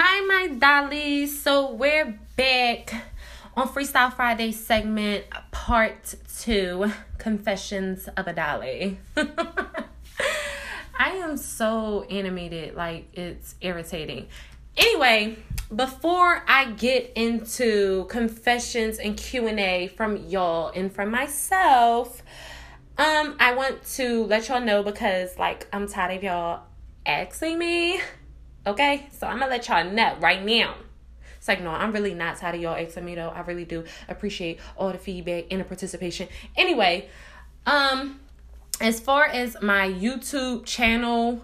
Hi, my dollies. So we're back on Freestyle Friday segment part two Confessions of a Dolly. I am so animated, like it's irritating. Anyway, before I get into confessions and Q&A from y'all and from myself, um I want to let y'all know because like I'm tired of y'all asking me. Okay? So I'm to let y'all know right now. It's like, no, I'm really not tired of y'all asking me though. I really do appreciate all the feedback and the participation. Anyway, um as far as my YouTube channel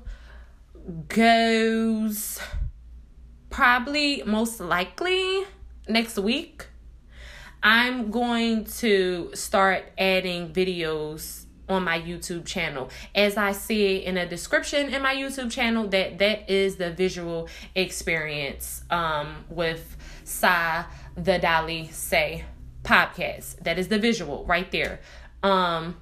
goes, probably most likely next week, I'm going to start adding videos on my YouTube channel. As I see in a description in my YouTube channel, that that is the visual experience um, with Sa the Dolly Say podcast. That is the visual right there. Um,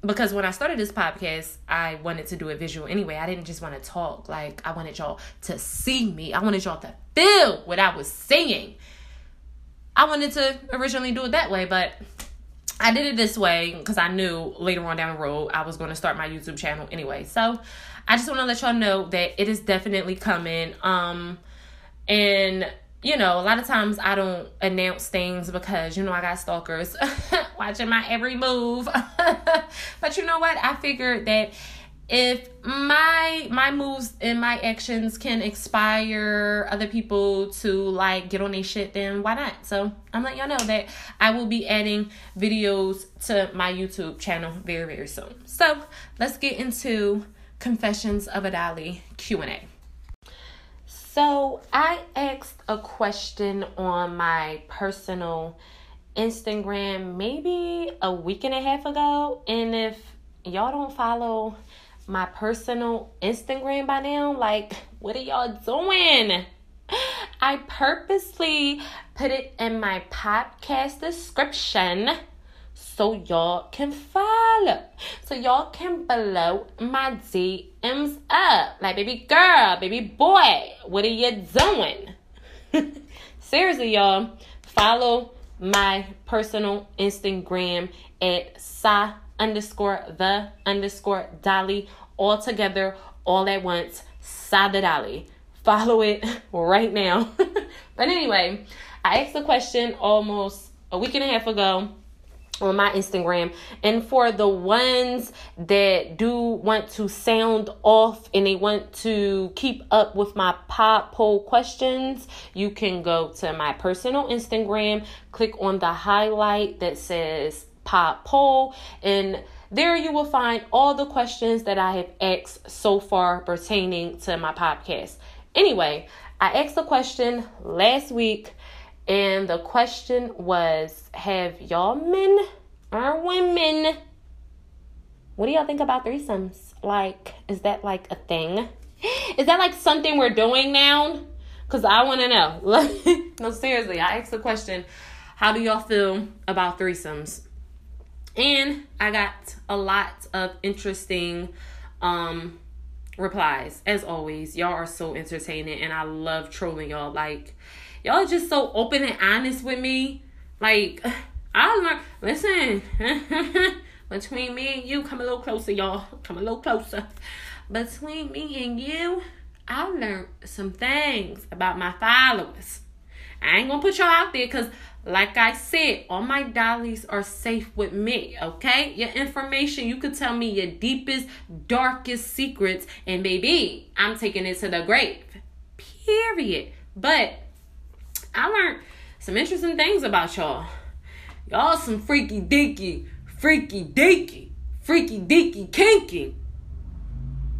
because when I started this podcast, I wanted to do a visual anyway. I didn't just want to talk. Like I wanted y'all to see me. I wanted y'all to feel what I was saying. I wanted to originally do it that way, but I did it this way because I knew later on down the road I was going to start my YouTube channel anyway. So I just want to let y'all know that it is definitely coming. Um, and you know, a lot of times I don't announce things because you know I got stalkers watching my every move. but you know what? I figured that if my my moves and my actions can inspire other people to like get on their shit, then why not? So I'm letting y'all know that I will be adding videos to my YouTube channel very very soon. So let's get into confessions of a Dolly Q and A. So I asked a question on my personal Instagram maybe a week and a half ago. And if y'all don't follow my personal Instagram by now, like, what are y'all doing? I purposely put it in my podcast description so y'all can follow. So y'all can blow my DMs up. Like, baby girl, baby boy, what are you doing? Seriously, y'all, follow my personal Instagram at sa underscore the underscore dolly all together, all at once, sa the dolly. Follow it right now. but anyway, I asked a question almost a week and a half ago on my Instagram. And for the ones that do want to sound off and they want to keep up with my pop poll questions, you can go to my personal Instagram, click on the highlight that says pop poll, and there you will find all the questions that I have asked so far pertaining to my podcast. Anyway, I asked a question last week and the question was Have y'all men or women? What do y'all think about threesomes? Like, is that like a thing? Is that like something we're doing now? Because I want to know. no, seriously, I asked the question How do y'all feel about threesomes? And I got a lot of interesting um replies. As always y'all are so entertaining and i love trolling y'all. Like y'all just so open and honest with me. Like i learned listen between me and you come a little closer y'all. Come a little closer. Between me and you i learned some things about my followers i ain't gonna put y'all out there because like I said, all my dollies are safe with me, okay? Your information, you could tell me your deepest, darkest secrets, and baby, I'm taking it to the grave. Period. But I learned some interesting things about y'all. Y'all some freaky deaky, freaky deaky, freaky deaky kinky.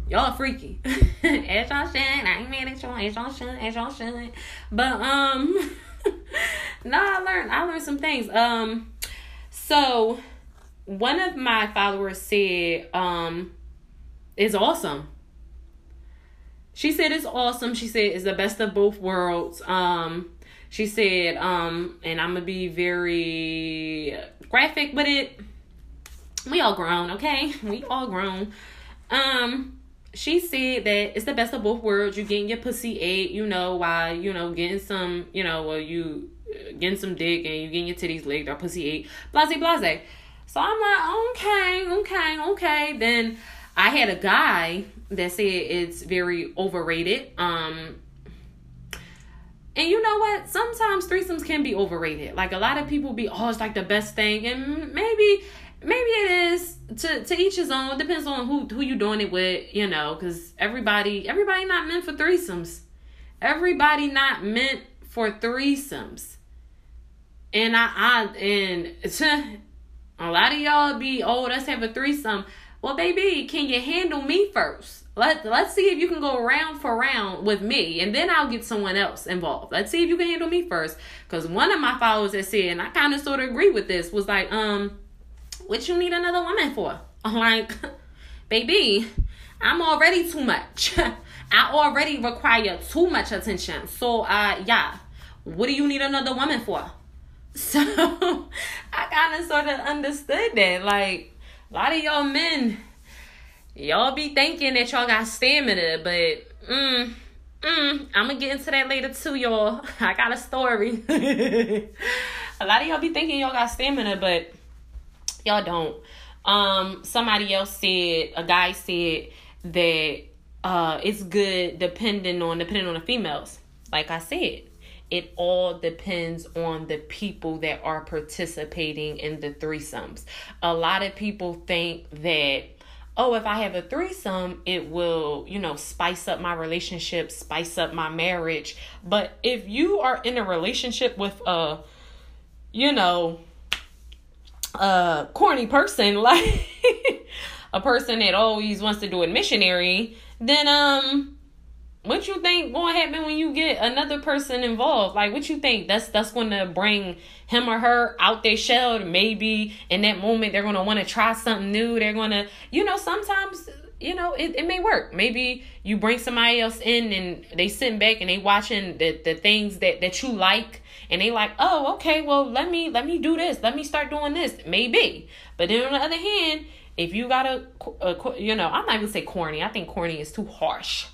Y'all freaky. as y'all should. I ain't mad at y'all. As y'all should. As y'all should. But um no, I learned I learned some things. Um so one of my followers said, um, it's awesome. She said it's awesome. She said it's the best of both worlds. Um, she said, um, and I'm gonna be very graphic with it. We all grown, okay? We all grown. Um, she said that it's the best of both worlds. You getting your pussy ate, you know, while you know getting some, you know, well you uh, getting some dick and you getting your titties licked or pussy ate, blase blase. So I'm like, okay, okay, okay. Then I had a guy that said it's very overrated. Um, and you know what? Sometimes threesomes can be overrated. Like a lot of people be, oh, it's like the best thing, and maybe. To to each his own. Depends on who who you doing it with, you know. Because everybody everybody not meant for threesomes. Everybody not meant for threesomes. And I I and a lot of y'all be, oh, let's have a threesome. Well, baby, can you handle me first? Let let's see if you can go round for round with me, and then I'll get someone else involved. Let's see if you can handle me first. Because one of my followers that said, and I kind of sort of agree with this, was like, um, what you need another woman for? I'm like, baby, I'm already too much. I already require too much attention. So, uh, yeah, what do you need another woman for? So, I kind of sort of understood that. Like, a lot of y'all men y'all be thinking that y'all got stamina, but mm, mm, I'm gonna get into that later too, y'all. I got a story. a lot of y'all be thinking y'all got stamina, but y'all don't. Um, somebody else said, a guy said that uh, it's good depending on depending on the females. Like I said, it all depends on the people that are participating in the threesomes. A lot of people think that oh, if I have a threesome, it will, you know, spice up my relationship, spice up my marriage. But if you are in a relationship with a, you know, a corny person, like a person that always wants to do a missionary, then um what you think to happen when you get another person involved? Like what you think? That's that's to bring him or her out their shell maybe in that moment they're want to try something new they're to you know sometimes you know it, it may work. Maybe you bring somebody else in and they sitting back and they watching the, the things that that you like and they like oh okay well let me let me do this. Let me start doing this. Maybe. But then on the other hand if you got a, a you know i'm not even say corny. I think corny is too harsh.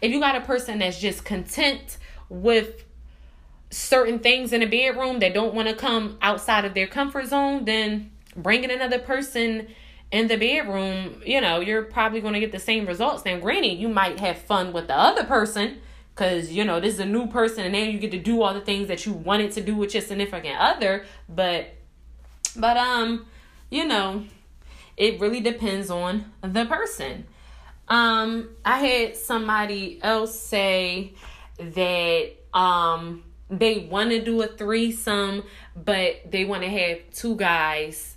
If you got a person that's just content with certain things in a bedroom that don't want to come outside of their comfort zone, then bringing another person in the bedroom, you know, you're probably going to get the same results. Now, granted, you might have fun with the other person because, you know, this is a new person and then you get to do all the things that you wanted to do with your significant other. But, but, um, you know, it really depends on the person. Um, I had somebody else say that um they want to do a threesome, but they want to have two guys.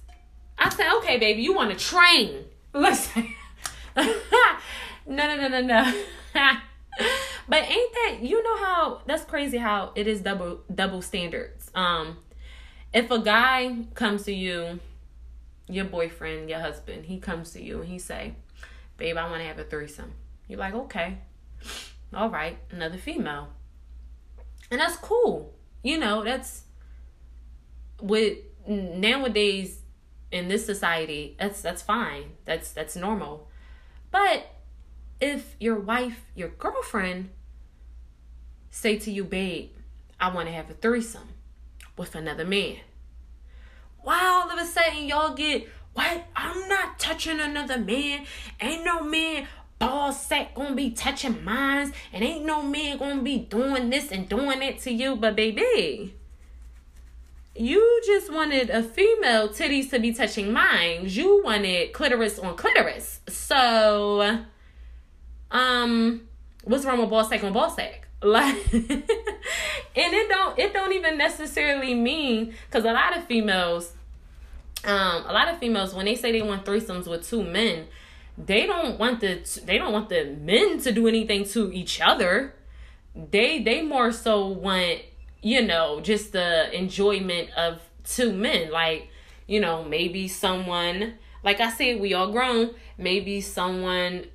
I said, okay, baby, you want to train? Listen, no, no, no, no, no. but ain't that you know how that's crazy how it is double double standards. Um, if a guy comes to you, your boyfriend, your husband, he comes to you and he say, babe, I want to have a threesome. You're like, okay, all right, another female. And that's cool. You know, that's with nowadays in this society, that's that's fine. That's that's normal. But if your wife, your girlfriend say to you, babe, I want to have a threesome with another man. Why all of a sudden y'all get what? I'm not touching another man. Ain't no man ball sack gonna be touching mines, and ain't no man gonna be doing this and doing it to you. But baby, you just wanted a female titties to be touching mine. You wanted clitoris on clitoris. So, um, what's wrong with ball sack on ball sack? Like, and it don't it don't even necessarily mean because a lot of females um a lot of females when they say they want threesomes with two men they don't want the they don't want the men to do anything to each other. They they more so want you know just the enjoyment of two men. Like you know maybe someone like i said we all grown. Maybe someone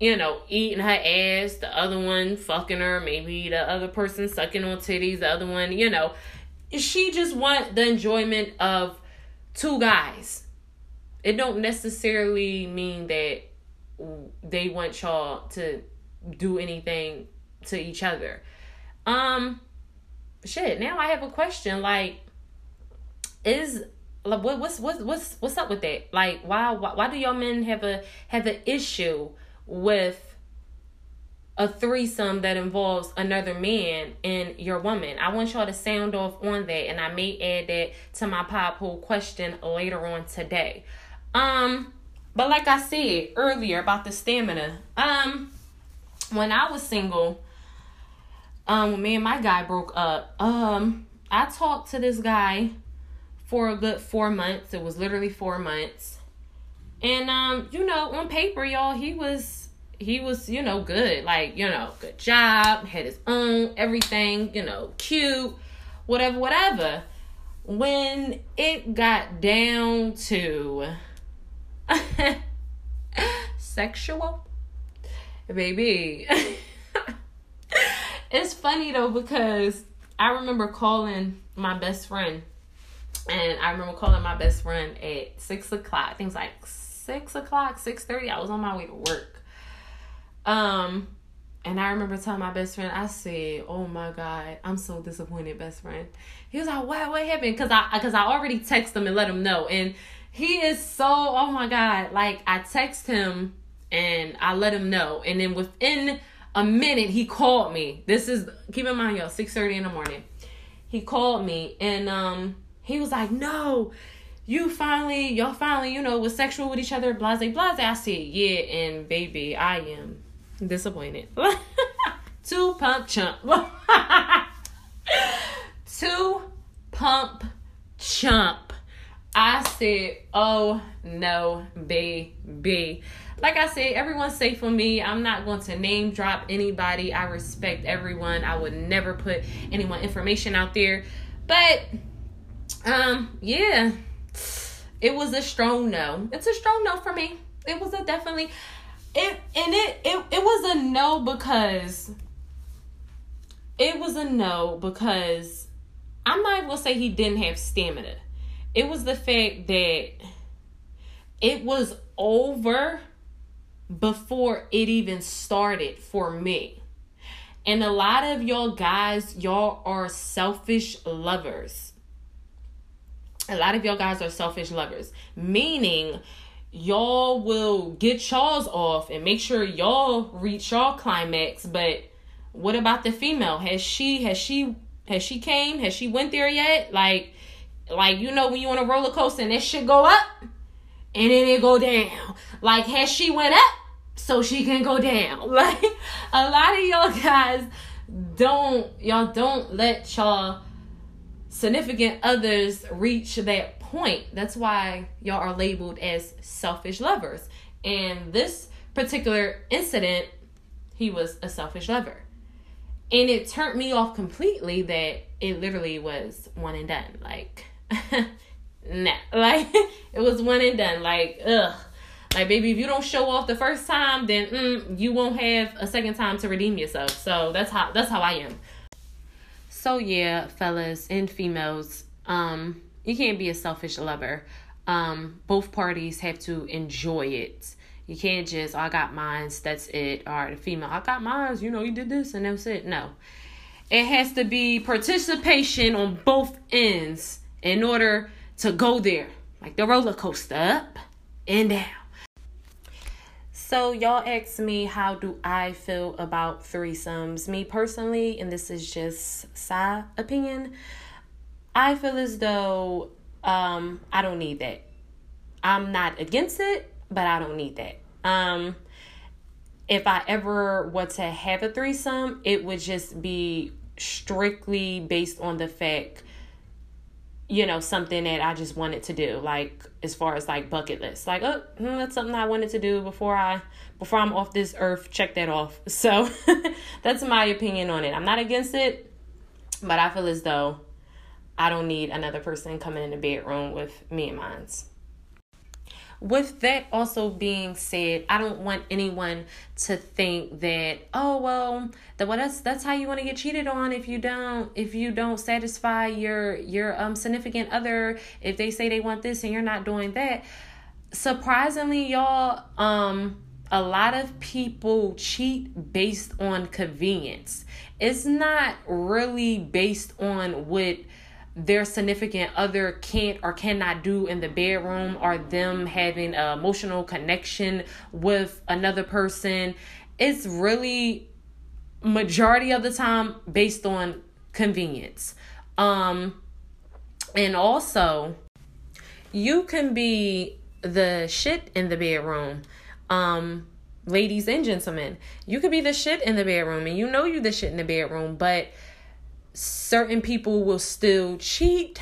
you know eating her ass the other one fucking her maybe the other person sucking on titties the other one you know she just want the enjoyment of two guys. It don't necessarily mean that they want y'all to do anything to each other. Um shit, now I have a question like is like what, what's what's what's what's up with that? Like why why, why do y'all men have a have an issue with a threesome that involves another man and your woman. I want y'all to sound off on that, and I may add that to my pop poll question later on today. Um, but like I said earlier about the stamina, um, when I was single, um, when me and my guy broke up, um, I talked to this guy for a good four months. It was literally four months, and um, you know, on paper, y'all, he was he was, you know, good. Like, you know, good job, had his own everything, you know, cute, whatever, whatever. When it got down to sexual, baby. it's funny though because I remember calling my best friend, and I remember calling my best friend at six o'clock. Things like six o'clock, six thirty. I was on my way to work um, and I remember telling my best friend, I said, "Oh my God, I'm so disappointed, best friend." He was like, "What? What happened?" Because I, because I already texted him and let him know, and he is so, oh my God, like I text him and I let him know, and then within a minute he called me. This is keep in mind, y'all, six thirty in the morning. He called me and um he was like, "No." You finally, y'all finally, you know, was sexual with each other, blase, blase. I said, yeah, and baby, I am disappointed. Two pump chump. Two pump chump. I said, oh no, baby. Like I said, everyone's safe for me. I'm not going to name drop anybody. I respect everyone. I would never put anyone information out there. But um, yeah. It was a strong no. It's a strong no for me. It was a definitely it and it it it was a no because it was a no because I'm not even gonna say he didn't have stamina. It was the fact that it was over before it even started for me. And a lot of y'all guys, y'all are selfish lovers. A lot of y'all guys are selfish lovers, meaning y'all will get y'all's off and make sure y'all reach y'all climax but what about the female? Has she has she has she came? Has she went there yet? Like like you know when you on a roller coaster and that shit go up and then it go down. Like has she went up so she can go down? Like a lot of y'all guys don't y'all don't let y'all significant others reach that point. That's why y'all are labeled as selfish lovers. And this particular incident, he was a selfish lover. And it turned me off completely that it literally was one and done. Like, nah. Like, it was one and done. Like, ugh. Like, baby, if you don't show off the first time, then mm, you won't have a second time to redeem yourself. So that's how that's how I am. So yeah, fellas and females, um, you can't be a selfish lover. Um, both parties have to enjoy it. You can't just, oh, I got mines, that's it. Or the female, I got mines, you know, you did this and that's it. No. It has to be participation on both ends in order to go there. Like the roller coaster, up and down. So y'all ask me how do I feel about threesomes? Me personally, and this is just side opinion. I feel as though um, I don't need that. I'm not against it, but I don't need that. Um, if I ever were to have a threesome, it would just be strictly based on the fact, you know, something that I just wanted to do. Like as far as like bucket list, like oh, hmm, that's something I wanted to do before I before I'm off this earth. Check that off. So that's my opinion on it. I'm not against it, but I feel as though I don't need another person coming in the bedroom with me and mine's. With that also being said, I don't want anyone to think that oh well, that well that's that's how you want to get cheated on if you don't if you don't satisfy your your um significant other if they say they want this and you're not doing that. Surprisingly, y'all um a lot of people cheat based on convenience. It's not really based on what their significant other can't or cannot do in the bedroom or them having an emotional connection with another person. It's really majority of the time based on convenience. Um and also you can be the shit in the bedroom. Um ladies and gentlemen, you could be the shit in the bedroom and you know you the shit in the bedroom, but certain people will still cheat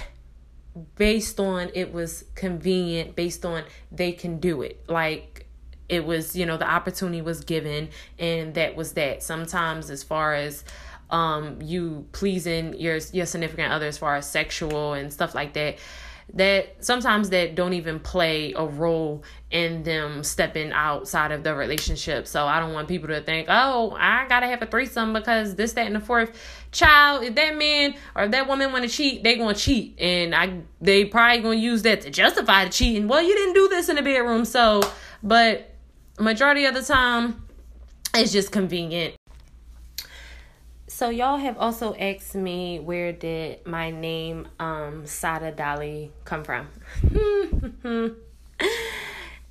based on it was convenient, based on they can do it. Like it was, you know, the opportunity was given and that was that. Sometimes as far as um you pleasing your your significant other as far as sexual and stuff like that that sometimes that don't even play a role in them stepping outside of the relationship. So I don't want people to think, oh, I gotta have a threesome because this, that, and the fourth. Child, if that man or if that woman want to cheat, they gonna cheat, and I they probably gonna use that to justify the cheating. Well, you didn't do this in the bedroom, so but majority of the time, it's just convenient. So y'all have also asked me where did my name um Sa the Dolly come from?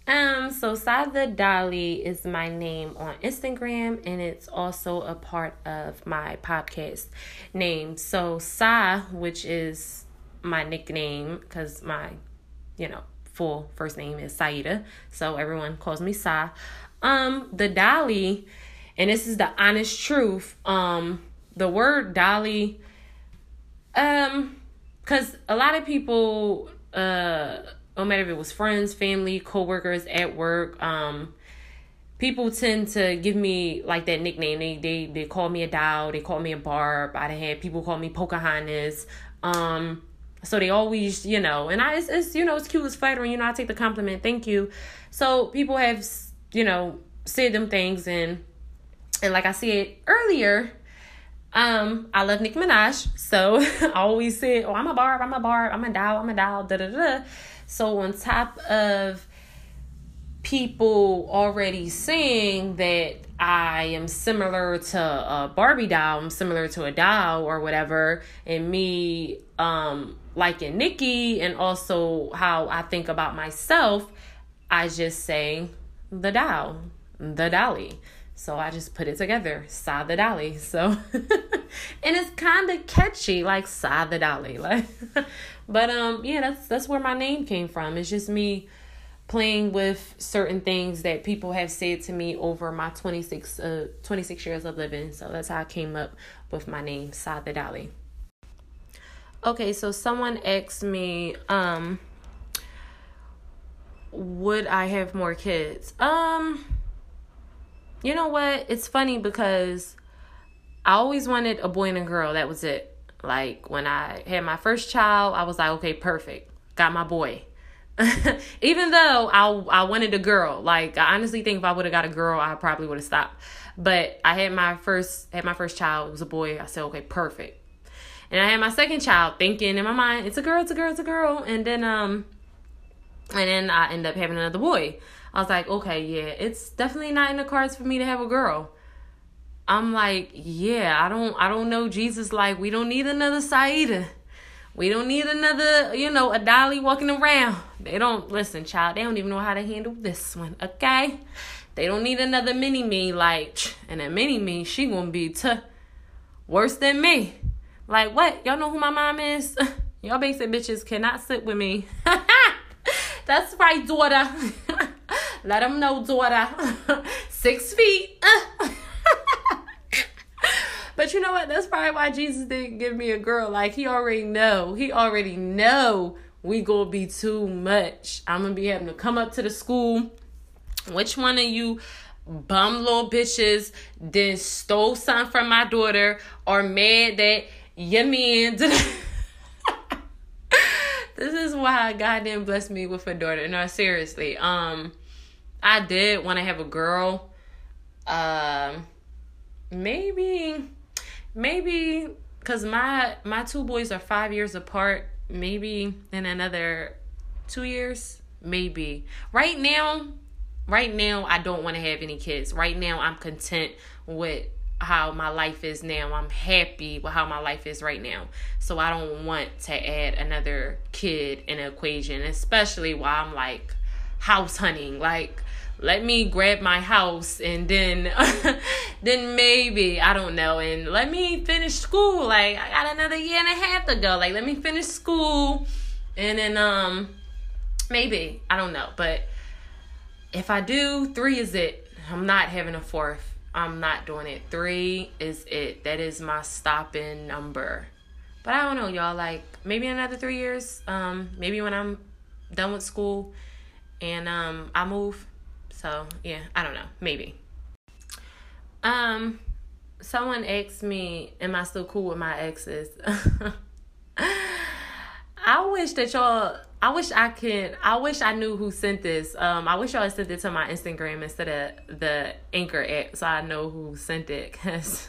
um so Sa the Dolly is my name on Instagram and it's also a part of my podcast name. So Sa, which is my nickname cuz my you know, full first name is Saida. So everyone calls me Sa. Um the Dolly and this is the honest truth. Um the word dolly um because a lot of people uh no matter if it was friends family co-workers at work um people tend to give me like that nickname. They they, they call me a doll. They call me a barb. I had people call me pocahontas. Um so they always you know and i it's, it's you know it's cute it's flattering you know i take the compliment. Thank you. So people have you know said them things and and like i said earlier um, I love Nicki Minaj, so I always say, "Oh, I'm a barb, I'm a barb, I'm a doll, I'm a doll." Da da da. So on top of people already saying that I am similar to a Barbie doll, I'm similar to a doll or whatever, and me um liking Nicki and also how I think about myself, I just say the doll, the dolly. So I just put it together, Sa the Dolly. So, and it's kind of catchy, like Sa the Dolly. Like, but um, yeah, that's that's where my name came from. It's just me playing with certain things that people have said to me over my 26 uh 26 years of living. So that's how I came up with my name, Sa the Dolly. Okay, so someone asked me, um, would I have more kids? Um you know what? It's funny because I always wanted a boy and a girl. That was it. Like when I had my first child, I was like, okay, perfect. Got my boy. Even though I I wanted a girl. Like I honestly think if I would have got a girl, I probably would have stopped. But I had my first had my first child, it was a boy. I said, okay, perfect. And I had my second child thinking in my mind, it's a girl, it's a girl, it's a girl. And then um and then I end up having another boy. I was like, okay, yeah, it's definitely not in the cards for me to have a girl. I'm like, yeah, I don't I don't know Jesus like we don't need another Saida. We don't need another, you know, a dolly walking around. They don't listen, child. They don't even know how to handle this one, okay? They don't need another mini me like and a mini me, she gonna be t- worse than me. Like what? Y'all know who my mom is? Y'all basic bitches cannot sit with me. That's right, daughter. Let them know, daughter. Six feet. but you know what? That's probably why Jesus didn't give me a girl. Like he already know. He already know we gonna be too much. I'm gonna be having to come up to the school. Which one of you bum little bitches then stole something from my daughter or mad that your man did this is why God didn't bless me with a daughter. No, seriously. Um I did want to have a girl. Um, maybe, maybe because my my two boys are five years apart. Maybe in another two years, maybe. Right now, right now I don't want to have any kids. Right now I'm content with how my life is now. I'm happy with how my life is right now. So I don't want to add another kid in the equation, especially while I'm like house hunting. Like let me grab my house and then then maybe I don't know and let me finish school like I got another year and a half to go like let me finish school and then um maybe I don't know but if I do 3 is it. I'm not having a fourth. I'm not doing it. 3 is it. That is my stopping number. But I don't know y'all like maybe another 3 years um maybe when I'm done with school and um I move so yeah, I don't know, maybe. Um, someone asked me, "Am I still cool with my exes?" I wish that y'all. I wish I could. I wish I knew who sent this. Um, I wish y'all had sent it to my Instagram instead of the Anchor app, so I know who sent it. Cause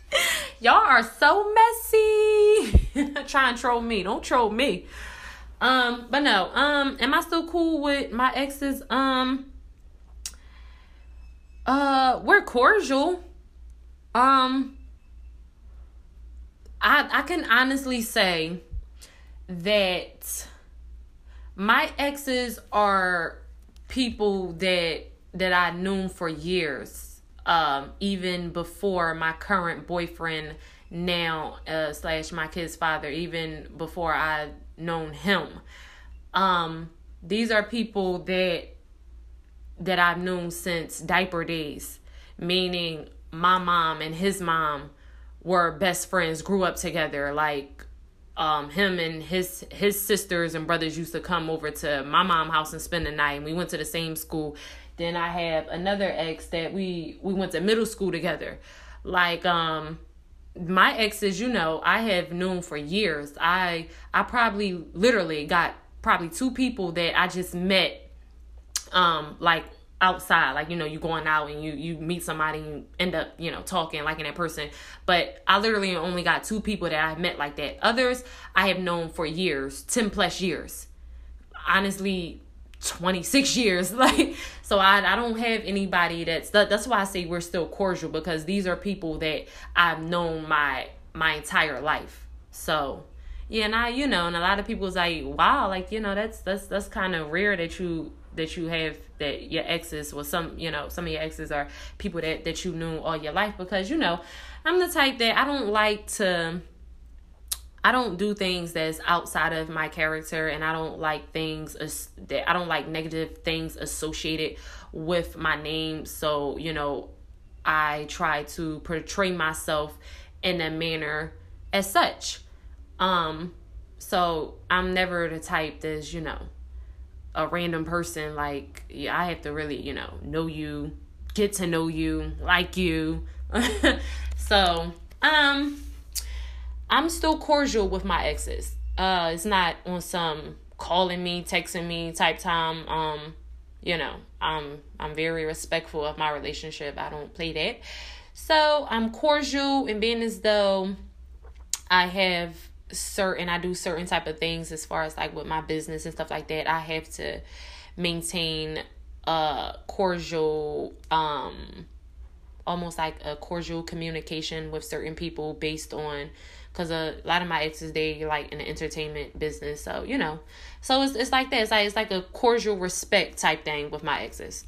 y'all are so messy. Try and troll me. Don't troll me. Um, but no. Um, am I still cool with my exes? Um, uh, we're cordial. Um, I I can honestly say that my exes are people that that I knew for years. Um, even before my current boyfriend now uh, slash my kid's father, even before I known him. Um, these are people that that I've known since diaper days, meaning my mom and his mom were best friends, grew up together. Like um, him and his his sisters and brothers used to come over to my mom house and spend the night. And we went to the same school. Then I have another ex that we we went to middle school together. Like um my exes, you know, I have known for years. I I probably literally got probably two people that I just met um like outside like you know you going out and you you meet somebody and you end up you know talking like in that person. But i literally only got two people that i met like that. Others i have known for years 10 plus years. Honestly 26 years. Like so i i don't have anybody that's that, that's why i say we're still cordial because these are people that i've known my my entire life. So yeah and i you know and a lot of people's like wow like you know that's that's that's kind of rare that you that you have that your exes or some you know some of your exes are people that that you knew all your life because you know i'm the type that i don't like to I don't do things that's outside of my character and I don't like things that I don't like negative things associated with my name. So, you know, I try to portray myself in a manner as such. Um so I'm never the type that's, you know, a random person like yeah, I have to really, you know, know you, get to know you, like you. so, um I'm still cordial with my exes. Uh it's not on some calling me, texting me type time. Um, you know, I'm I'm very respectful of my relationship. I don't play that. So I'm cordial and being as though I have certain I do certain type of things as far as like with my business and stuff like that. I have to maintain a cordial um almost like a cordial communication with certain people based on because a lot of my exes they like in the entertainment business so you know so it's, it's like that it's like it's like a cordial respect type thing with my exes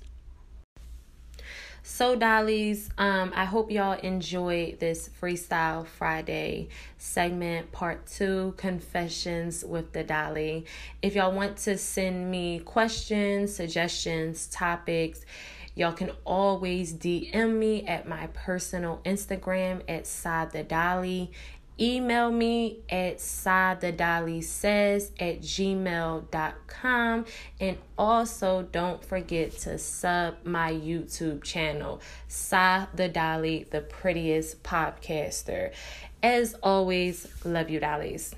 so, Dollies, um, I hope y'all enjoyed this Freestyle Friday segment, part two Confessions with the Dolly. If y'all want to send me questions, suggestions, topics, y'all can always DM me at my personal Instagram at Sa the Dolly email me at says at gmail.com and also don't forget to sub my youtube channel sa the the prettiest podcaster. As always love you dollies